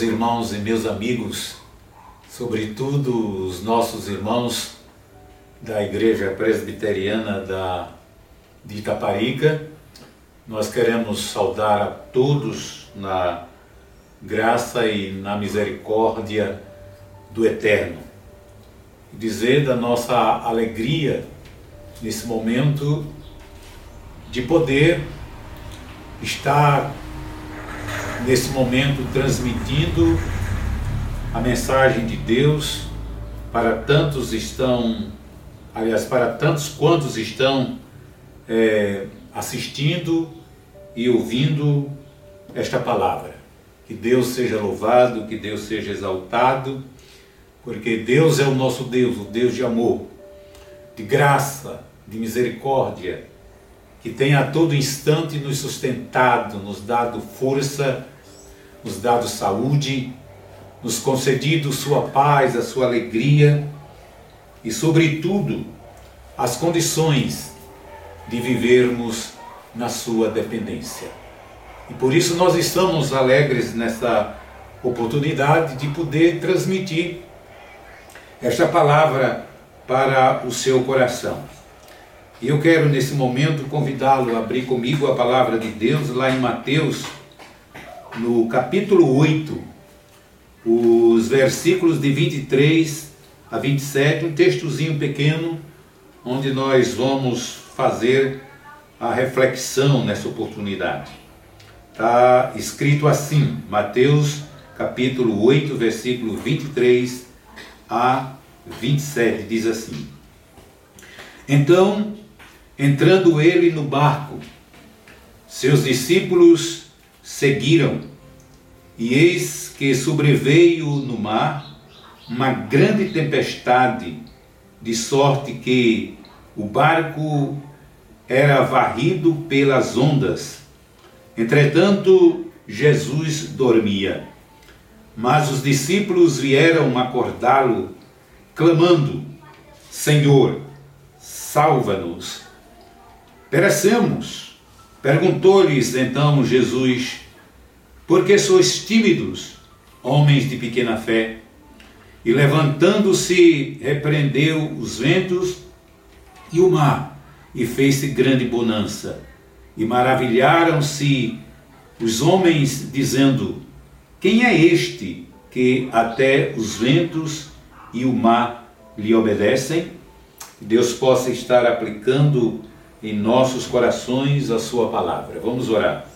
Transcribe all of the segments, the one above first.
Meus irmãos e meus amigos, sobretudo os nossos irmãos da Igreja Presbiteriana da, de Itaparica, nós queremos saudar a todos na graça e na misericórdia do Eterno. Dizer da nossa alegria nesse momento de poder estar nesse momento transmitindo a mensagem de Deus para tantos estão, aliás, para tantos quantos estão é, assistindo e ouvindo esta palavra. Que Deus seja louvado, que Deus seja exaltado, porque Deus é o nosso Deus, o Deus de amor, de graça, de misericórdia, que tem a todo instante nos sustentado, nos dado força, nos dado saúde, nos concedido sua paz, a sua alegria e, sobretudo, as condições de vivermos na sua dependência. E por isso nós estamos alegres nessa oportunidade de poder transmitir esta palavra para o seu coração. E eu quero nesse momento convidá-lo a abrir comigo a palavra de Deus lá em Mateus, no capítulo 8, os versículos de 23 a 27, um textozinho pequeno, onde nós vamos fazer a reflexão nessa oportunidade. Está escrito assim, Mateus capítulo 8, versículo 23 a 27, diz assim: Então Entrando ele no barco, seus discípulos seguiram, e eis que sobreveio no mar uma grande tempestade, de sorte que o barco era varrido pelas ondas. Entretanto, Jesus dormia. Mas os discípulos vieram acordá-lo, clamando: Senhor, salva-nos. Perecemos. Perguntou-lhes então Jesus: Por que sois tímidos, homens de pequena fé? E levantando-se, repreendeu os ventos e o mar, e fez-se grande bonança. E maravilharam-se os homens, dizendo: Quem é este que até os ventos e o mar lhe obedecem? Deus possa estar aplicando em nossos corações a Sua palavra. Vamos orar.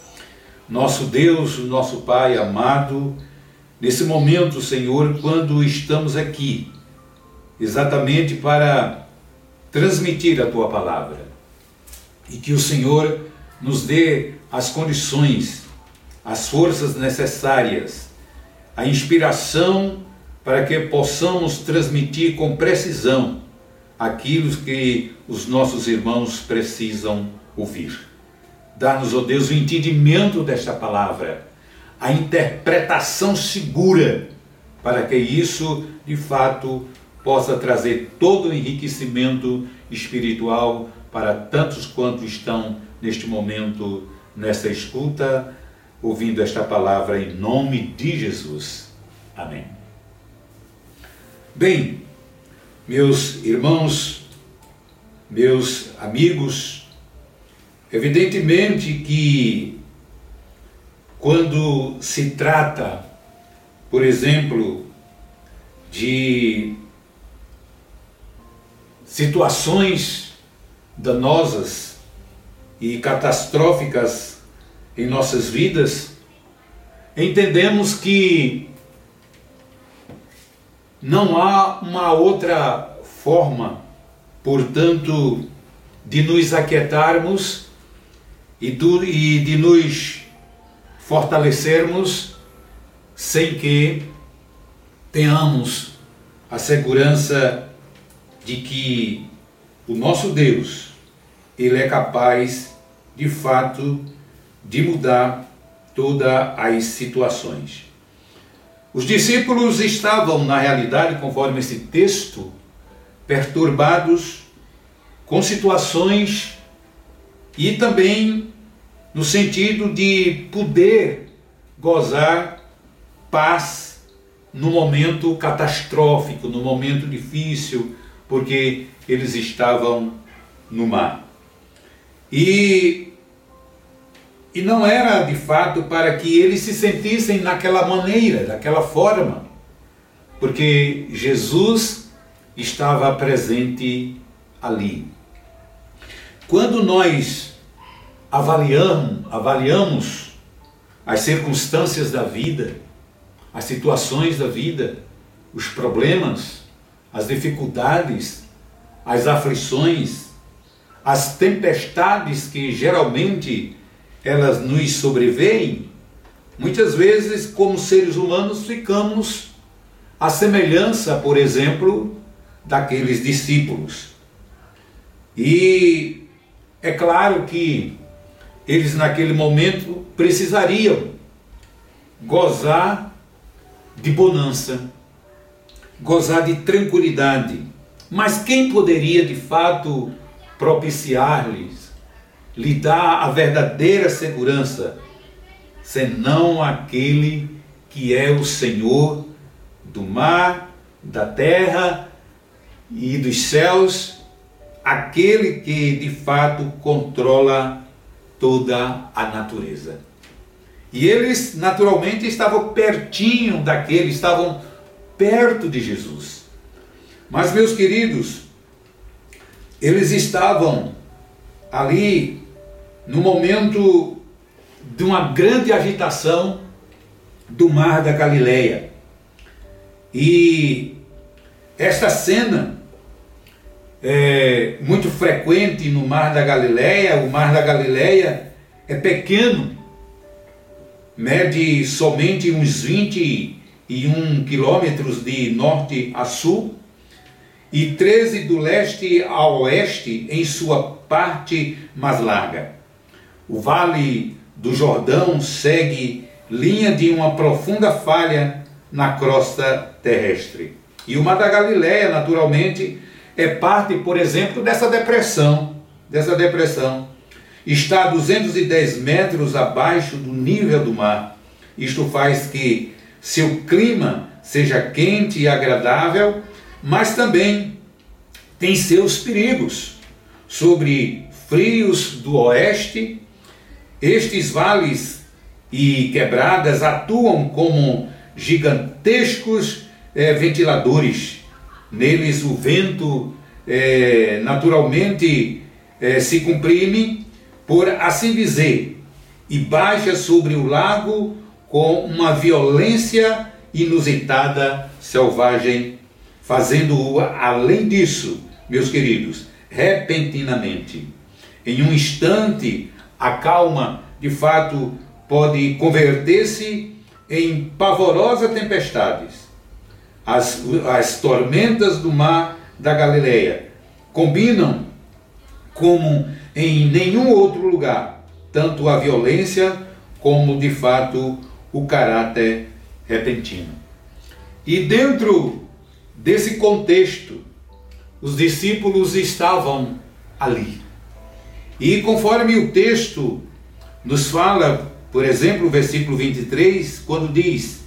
Nosso Deus, nosso Pai amado, nesse momento, Senhor, quando estamos aqui, exatamente para transmitir a Tua palavra, e que o Senhor nos dê as condições, as forças necessárias, a inspiração para que possamos transmitir com precisão aquilo que os nossos irmãos precisam ouvir. Dá-nos, ó oh Deus, o entendimento desta palavra, a interpretação segura, para que isso, de fato, possa trazer todo o enriquecimento espiritual para tantos quanto estão neste momento nessa escuta, ouvindo esta palavra em nome de Jesus. Amém. Bem, meus irmãos, meus amigos, evidentemente que quando se trata, por exemplo, de situações danosas e catastróficas em nossas vidas, entendemos que não há uma outra forma, portanto, de nos aquietarmos e, de nos fortalecermos sem que tenhamos a segurança de que o nosso Deus, ele é capaz de fato de mudar todas as situações. Os discípulos estavam, na realidade, conforme esse texto, perturbados com situações e também no sentido de poder gozar paz no momento catastrófico, no momento difícil, porque eles estavam no mar. E, e não era de fato para que eles se sentissem naquela maneira, daquela forma, porque Jesus estava presente ali. Quando nós avaliamos, avaliamos as circunstâncias da vida, as situações da vida, os problemas, as dificuldades, as aflições, as tempestades que geralmente elas nos sobrevêm, muitas vezes, como seres humanos, ficamos à semelhança, por exemplo, daqueles discípulos. E é claro que eles naquele momento precisariam gozar de bonança, gozar de tranquilidade. Mas quem poderia de fato propiciar-lhes, lhe dar a verdadeira segurança, senão aquele que é o Senhor do mar, da terra e dos céus, aquele que de fato controla toda a natureza. E eles naturalmente estavam pertinho daquele, estavam perto de Jesus. Mas, meus queridos, eles estavam ali no momento de uma grande agitação do mar da Galileia. E esta cena é muito frequente no mar da Galileia, o mar da Galileia é pequeno, mede somente uns 21 quilômetros de norte a sul e 13 do leste a oeste em sua parte mais larga. O vale do Jordão segue linha de uma profunda falha na crosta terrestre. E o Mar da Galileia, naturalmente, é parte, por exemplo, dessa depressão, dessa depressão. Está a 210 metros abaixo do nível do mar. Isto faz que seu clima seja quente e agradável, mas também tem seus perigos. Sobre frios do oeste, estes vales e quebradas atuam como gigantescos eh, ventiladores Neles o vento é, naturalmente é, se comprime, por assim dizer, e baixa sobre o lago com uma violência inusitada, selvagem, fazendo-o, além disso, meus queridos, repentinamente. Em um instante, a calma, de fato, pode converter-se em pavorosa tempestades as, as tormentas do mar da Galileia combinam como em nenhum outro lugar, tanto a violência como de fato o caráter repentino. E dentro desse contexto, os discípulos estavam ali. E conforme o texto nos fala, por exemplo, o versículo 23, quando diz: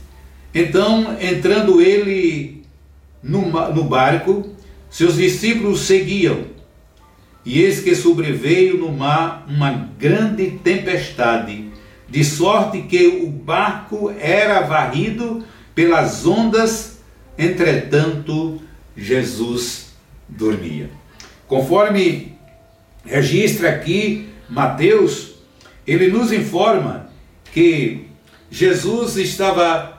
então, entrando ele no, no barco, seus discípulos seguiam. E eis que sobreveio no mar uma grande tempestade, de sorte que o barco era varrido pelas ondas, entretanto, Jesus dormia. Conforme registra aqui Mateus, ele nos informa que Jesus estava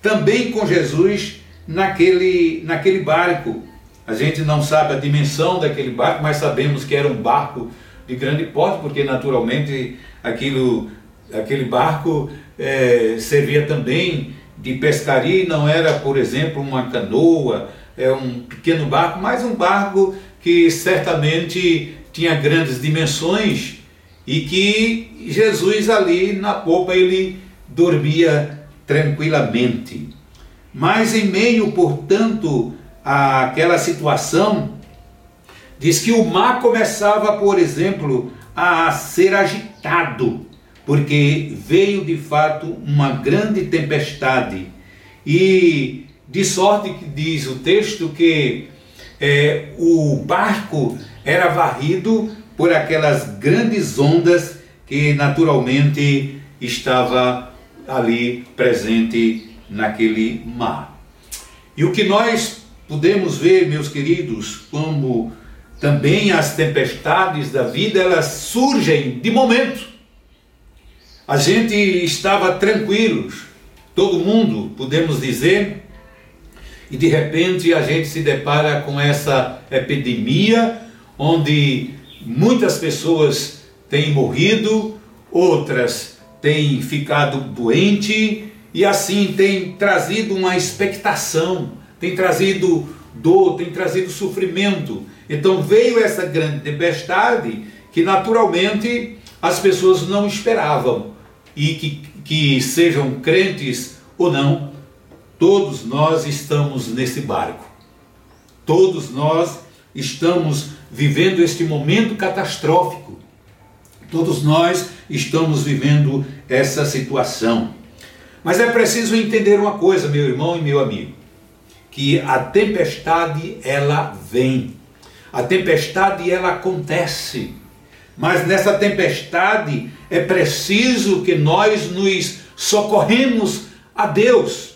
também com Jesus naquele, naquele barco. A gente não sabe a dimensão daquele barco, mas sabemos que era um barco de grande porte, porque naturalmente aquilo, aquele barco é, servia também de pescaria, não era, por exemplo, uma canoa, é um pequeno barco, mas um barco que certamente tinha grandes dimensões e que Jesus ali na popa ele dormia tranquilamente. Mas em meio, portanto, àquela situação, diz que o mar começava, por exemplo, a ser agitado, porque veio de fato uma grande tempestade. E de sorte que diz o texto que é, o barco era varrido por aquelas grandes ondas que naturalmente estava ali presente naquele mar. E o que nós podemos ver, meus queridos, como também as tempestades da vida, elas surgem de momento. A gente estava tranquilos, todo mundo, podemos dizer, e de repente a gente se depara com essa epidemia, onde muitas pessoas têm morrido, outras têm ficado doentes, e assim tem trazido uma expectação, tem trazido dor, tem trazido sofrimento. Então veio essa grande tempestade que naturalmente as pessoas não esperavam e que, que sejam crentes ou não, todos nós estamos nesse barco. Todos nós estamos vivendo este momento catastrófico. Todos nós estamos vivendo essa situação. Mas é preciso entender uma coisa, meu irmão e meu amigo, que a tempestade ela vem. A tempestade ela acontece. Mas nessa tempestade é preciso que nós nos socorremos a Deus,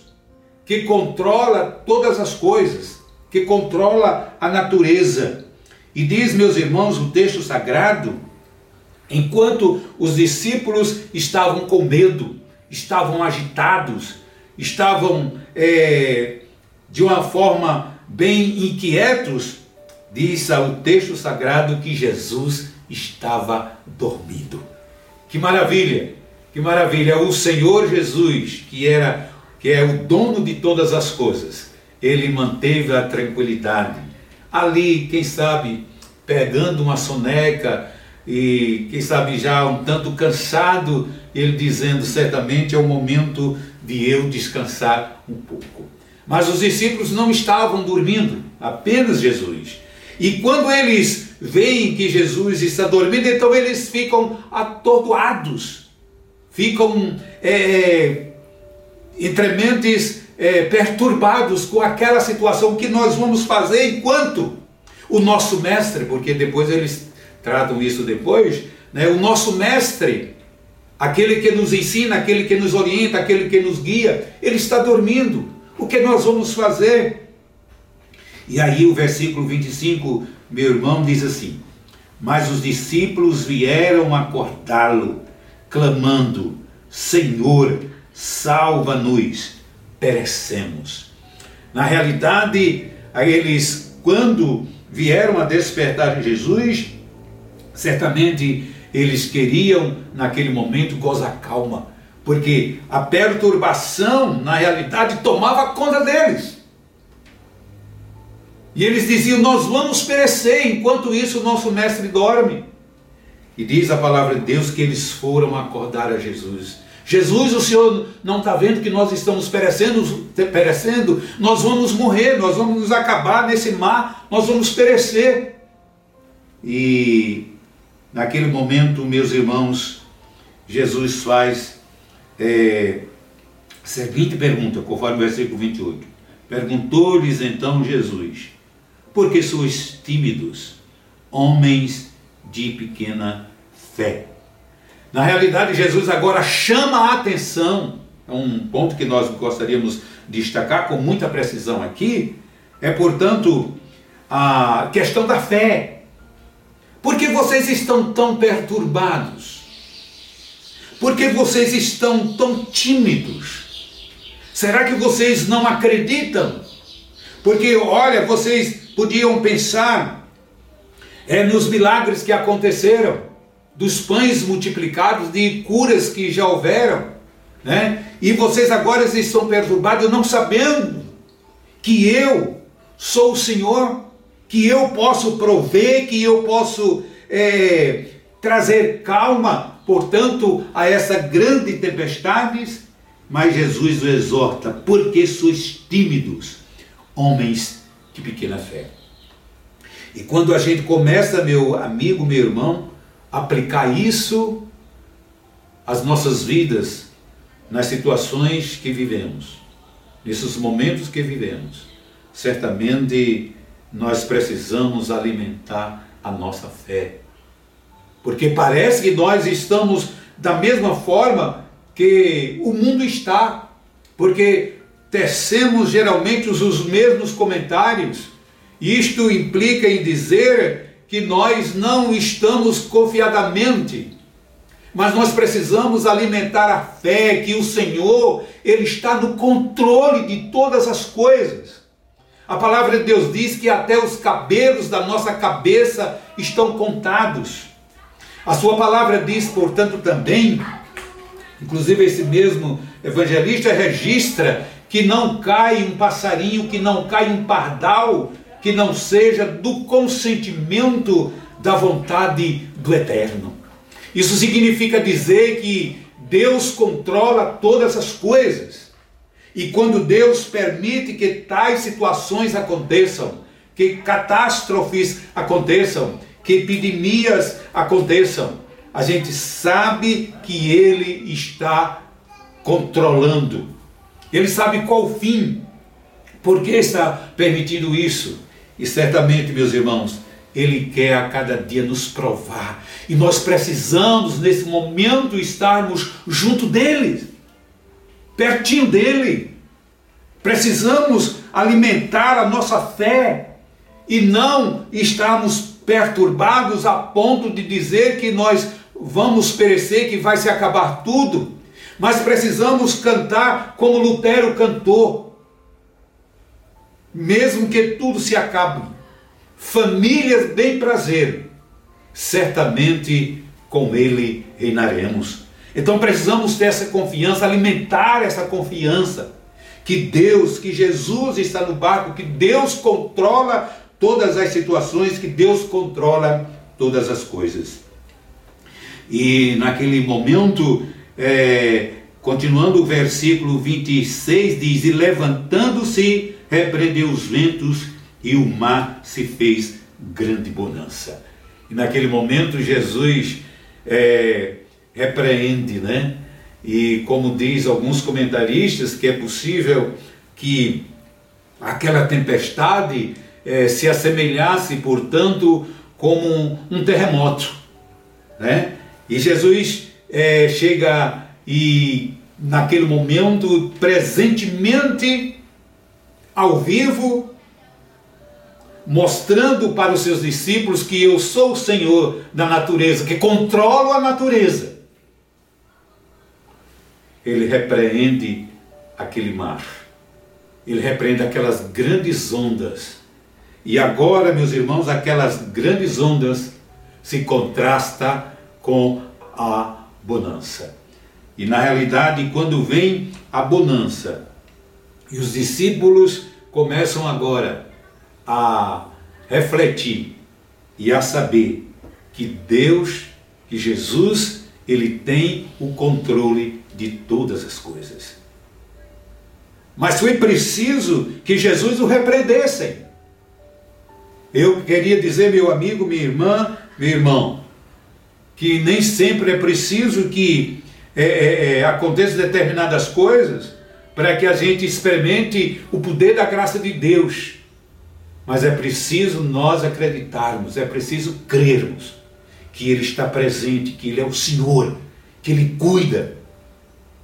que controla todas as coisas, que controla a natureza. E diz, meus irmãos, o texto sagrado, enquanto os discípulos estavam com medo, estavam agitados, estavam é, de uma forma bem inquietos, diz o texto sagrado que Jesus estava dormindo. Que maravilha! Que maravilha! O Senhor Jesus, que era que é o dono de todas as coisas, ele manteve a tranquilidade. Ali, quem sabe, pegando uma soneca e quem sabe já um tanto cansado, ele dizendo certamente é o momento de eu descansar um pouco. Mas os discípulos não estavam dormindo, apenas Jesus. E quando eles veem que Jesus está dormindo, então eles ficam atordoados, ficam é, entre mentes é, perturbados com aquela situação que nós vamos fazer enquanto o nosso mestre, porque depois eles tratam isso depois, né, o nosso mestre, aquele que nos ensina, aquele que nos orienta, aquele que nos guia, ele está dormindo. O que nós vamos fazer? E aí o versículo 25, meu irmão, diz assim: Mas os discípulos vieram acordá-lo, clamando: Senhor, salva-nos, perecemos. Na realidade, eles, quando vieram a despertar Jesus, certamente eles queriam, naquele momento, gozar calma, porque a perturbação, na realidade, tomava conta deles. E eles diziam: Nós vamos perecer, enquanto isso o nosso mestre dorme. E diz a palavra de Deus que eles foram acordar a Jesus. Jesus, o Senhor não está vendo que nós estamos perecendo, perecendo, nós vamos morrer, nós vamos nos acabar nesse mar, nós vamos perecer. E naquele momento, meus irmãos, Jesus faz é, seguinte pergunta, conforme o versículo 28. Perguntou-lhes então Jesus: Por que sois tímidos, homens de pequena fé? Na realidade, Jesus agora chama a atenção, é um ponto que nós gostaríamos de destacar com muita precisão aqui, é portanto a questão da fé. Por que vocês estão tão perturbados? Por que vocês estão tão tímidos? Será que vocês não acreditam? Porque, olha, vocês podiam pensar é, nos milagres que aconteceram dos pães multiplicados, de curas que já houveram, né? E vocês agora estão perturbados, não sabendo que eu sou o Senhor, que eu posso prover, que eu posso é, trazer calma, portanto, a essa grande tempestade. Mas Jesus o exorta, porque sois tímidos, homens de pequena fé. E quando a gente começa, meu amigo, meu irmão, aplicar isso, as nossas vidas nas situações que vivemos, nesses momentos que vivemos, certamente nós precisamos alimentar a nossa fé. Porque parece que nós estamos da mesma forma que o mundo está, porque tecemos geralmente os mesmos comentários. Isto implica em dizer que nós não estamos confiadamente, mas nós precisamos alimentar a fé que o Senhor, ele está no controle de todas as coisas. A palavra de Deus diz que até os cabelos da nossa cabeça estão contados. A sua palavra diz, portanto, também, inclusive esse mesmo evangelista registra que não cai um passarinho, que não cai um pardal, que não seja do consentimento da vontade do Eterno. Isso significa dizer que Deus controla todas as coisas. E quando Deus permite que tais situações aconteçam, que catástrofes aconteçam, que epidemias aconteçam, a gente sabe que Ele está controlando. Ele sabe qual o fim, por que está permitindo isso. E certamente, meus irmãos, Ele quer a cada dia nos provar. E nós precisamos, nesse momento, estarmos junto dele, pertinho dele. Precisamos alimentar a nossa fé e não estarmos perturbados a ponto de dizer que nós vamos perecer, que vai se acabar tudo, mas precisamos cantar como Lutero cantou, mesmo que tudo se acabe, famílias bem prazer, certamente com Ele reinaremos. Então precisamos ter essa confiança, alimentar essa confiança que Deus, que Jesus está no barco, que Deus controla todas as situações, que Deus controla todas as coisas. E naquele momento, é, continuando o versículo 26, diz: E levantando-se, repreendeu os ventos, e o mar se fez grande bonança. E naquele momento, Jesus é, repreende, né? E como diz alguns comentaristas, que é possível que aquela tempestade é, se assemelhasse, portanto, como um, um terremoto. Né? E Jesus é, chega e, naquele momento, presentemente, ao vivo, mostrando para os seus discípulos que eu sou o Senhor da natureza, que controlo a natureza. Ele repreende aquele mar, ele repreende aquelas grandes ondas e agora, meus irmãos, aquelas grandes ondas se contrasta com a bonança. E na realidade, quando vem a bonança, e os discípulos começam agora a refletir e a saber que Deus, que Jesus, ele tem o controle de todas as coisas. Mas foi preciso que Jesus o repreendesse. Eu queria dizer, meu amigo, minha irmã, meu irmão, que nem sempre é preciso que é, é, é, aconteçam determinadas coisas para que a gente experimente o poder da graça de Deus. Mas é preciso nós acreditarmos, é preciso crermos que Ele está presente, que Ele é o Senhor, que Ele cuida,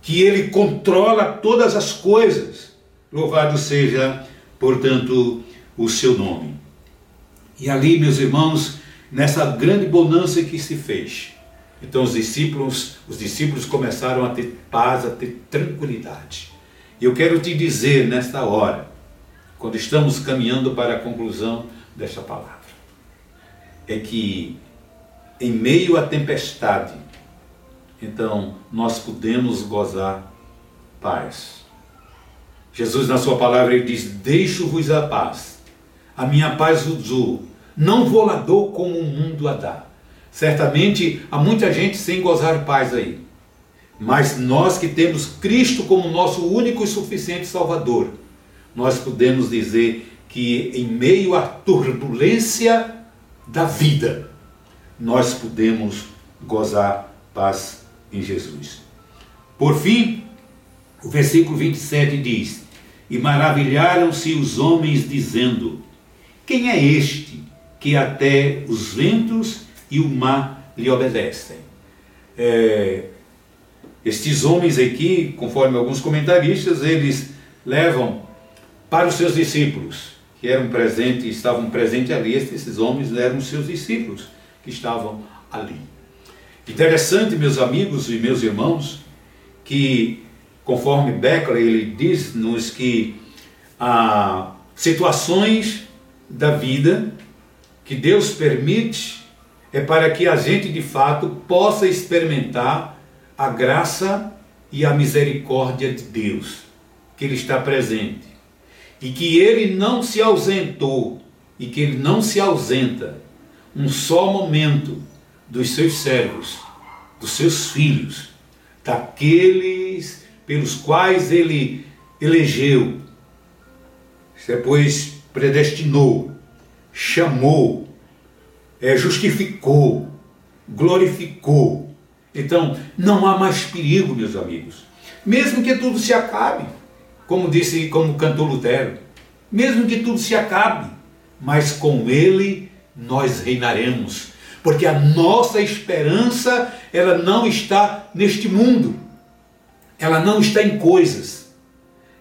que Ele controla todas as coisas. Louvado seja, portanto, o seu nome. E ali, meus irmãos, nessa grande bonança que se fez, então os discípulos, os discípulos começaram a ter paz, a ter tranquilidade. E eu quero te dizer nesta hora, quando estamos caminhando para a conclusão desta palavra, é que em meio à tempestade, então nós podemos gozar paz. Jesus, na sua palavra, ele diz: Deixo-vos a paz, a minha paz vos dou, não vou dou como o mundo a dá. Certamente há muita gente sem gozar paz aí. Mas nós que temos Cristo como nosso único e suficiente Salvador, nós podemos dizer que em meio à turbulência da vida, nós podemos gozar paz em Jesus. Por fim, o versículo 27 diz: E maravilharam-se os homens, dizendo: Quem é este que até os ventos e o mar lhe obedecem? É, estes homens aqui, conforme alguns comentaristas, eles levam para os seus discípulos, que eram presentes, estavam presentes ali, esses homens eram os seus discípulos que estavam ali. Interessante, meus amigos e meus irmãos, que conforme Beckler ele diz-nos que há situações da vida que Deus permite é para que a gente de fato possa experimentar a graça e a misericórdia de Deus, que Ele está presente. E que Ele não se ausentou, e que Ele não se ausenta um só momento dos seus servos, dos seus filhos, daqueles pelos quais Ele elegeu, depois predestinou, chamou, é, justificou, glorificou então, não há mais perigo, meus amigos. Mesmo que tudo se acabe, como disse, como cantou Lutero, mesmo que tudo se acabe, mas com ele nós reinaremos, porque a nossa esperança, ela não está neste mundo. Ela não está em coisas.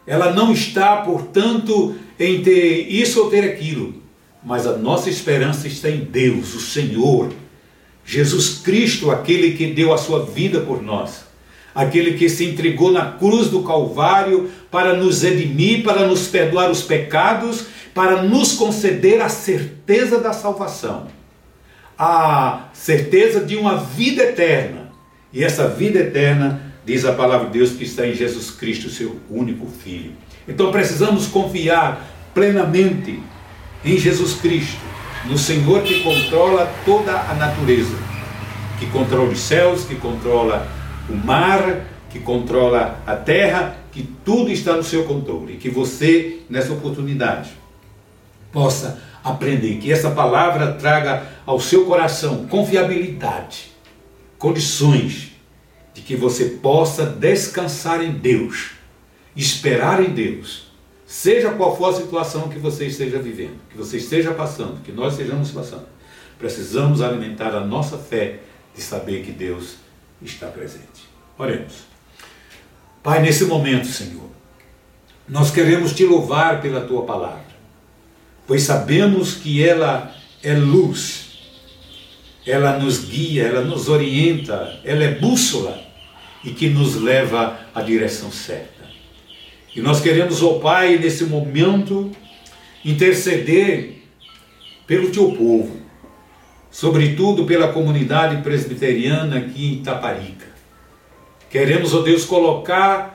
Ela não está, portanto, em ter isso ou ter aquilo, mas a nossa esperança está em Deus, o Senhor, Jesus Cristo, aquele que deu a sua vida por nós, aquele que se entregou na cruz do Calvário para nos redimir, para nos perdoar os pecados, para nos conceder a certeza da salvação, a certeza de uma vida eterna. E essa vida eterna, diz a palavra de Deus, que está em Jesus Cristo, seu único Filho. Então precisamos confiar plenamente em Jesus Cristo no Senhor que controla toda a natureza, que controla os céus, que controla o mar, que controla a terra, que tudo está no seu controle. E que você, nessa oportunidade, possa aprender, que essa palavra traga ao seu coração confiabilidade, condições de que você possa descansar em Deus, esperar em Deus Seja qual for a situação que você esteja vivendo, que você esteja passando, que nós estejamos passando, precisamos alimentar a nossa fé de saber que Deus está presente. Oremos. Pai, nesse momento, Senhor, nós queremos te louvar pela tua palavra, pois sabemos que ela é luz, ela nos guia, ela nos orienta, ela é bússola e que nos leva à direção certa. E nós queremos, ó oh Pai, nesse momento, interceder pelo teu povo, sobretudo pela comunidade presbiteriana aqui em Itaparica. Queremos, ó oh Deus, colocar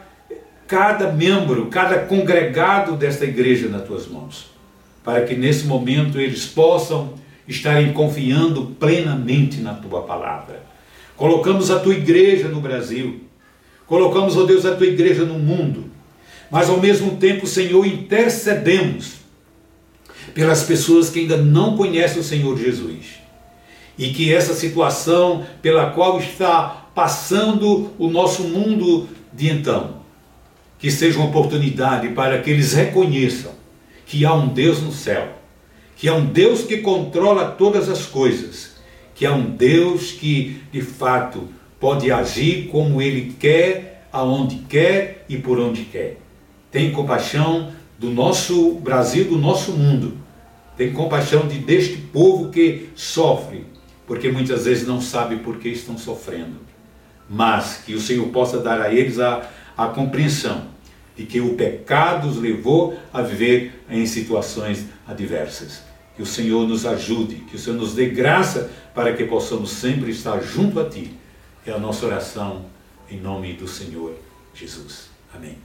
cada membro, cada congregado desta igreja nas tuas mãos, para que nesse momento eles possam estarem confiando plenamente na tua palavra. Colocamos a tua igreja no Brasil, colocamos, ó Deus, a tua igreja no mundo mas ao mesmo tempo, Senhor, intercedemos pelas pessoas que ainda não conhecem o Senhor Jesus. E que essa situação pela qual está passando o nosso mundo de então, que seja uma oportunidade para que eles reconheçam que há um Deus no céu, que há um Deus que controla todas as coisas, que há um Deus que de fato pode agir como ele quer, aonde quer e por onde quer tem compaixão do nosso Brasil, do nosso mundo. Tem compaixão de, deste povo que sofre, porque muitas vezes não sabe por que estão sofrendo. Mas que o Senhor possa dar a eles a, a compreensão de que o pecado os levou a viver em situações adversas. Que o Senhor nos ajude, que o Senhor nos dê graça para que possamos sempre estar junto a Ti. É a nossa oração em nome do Senhor Jesus. Amém.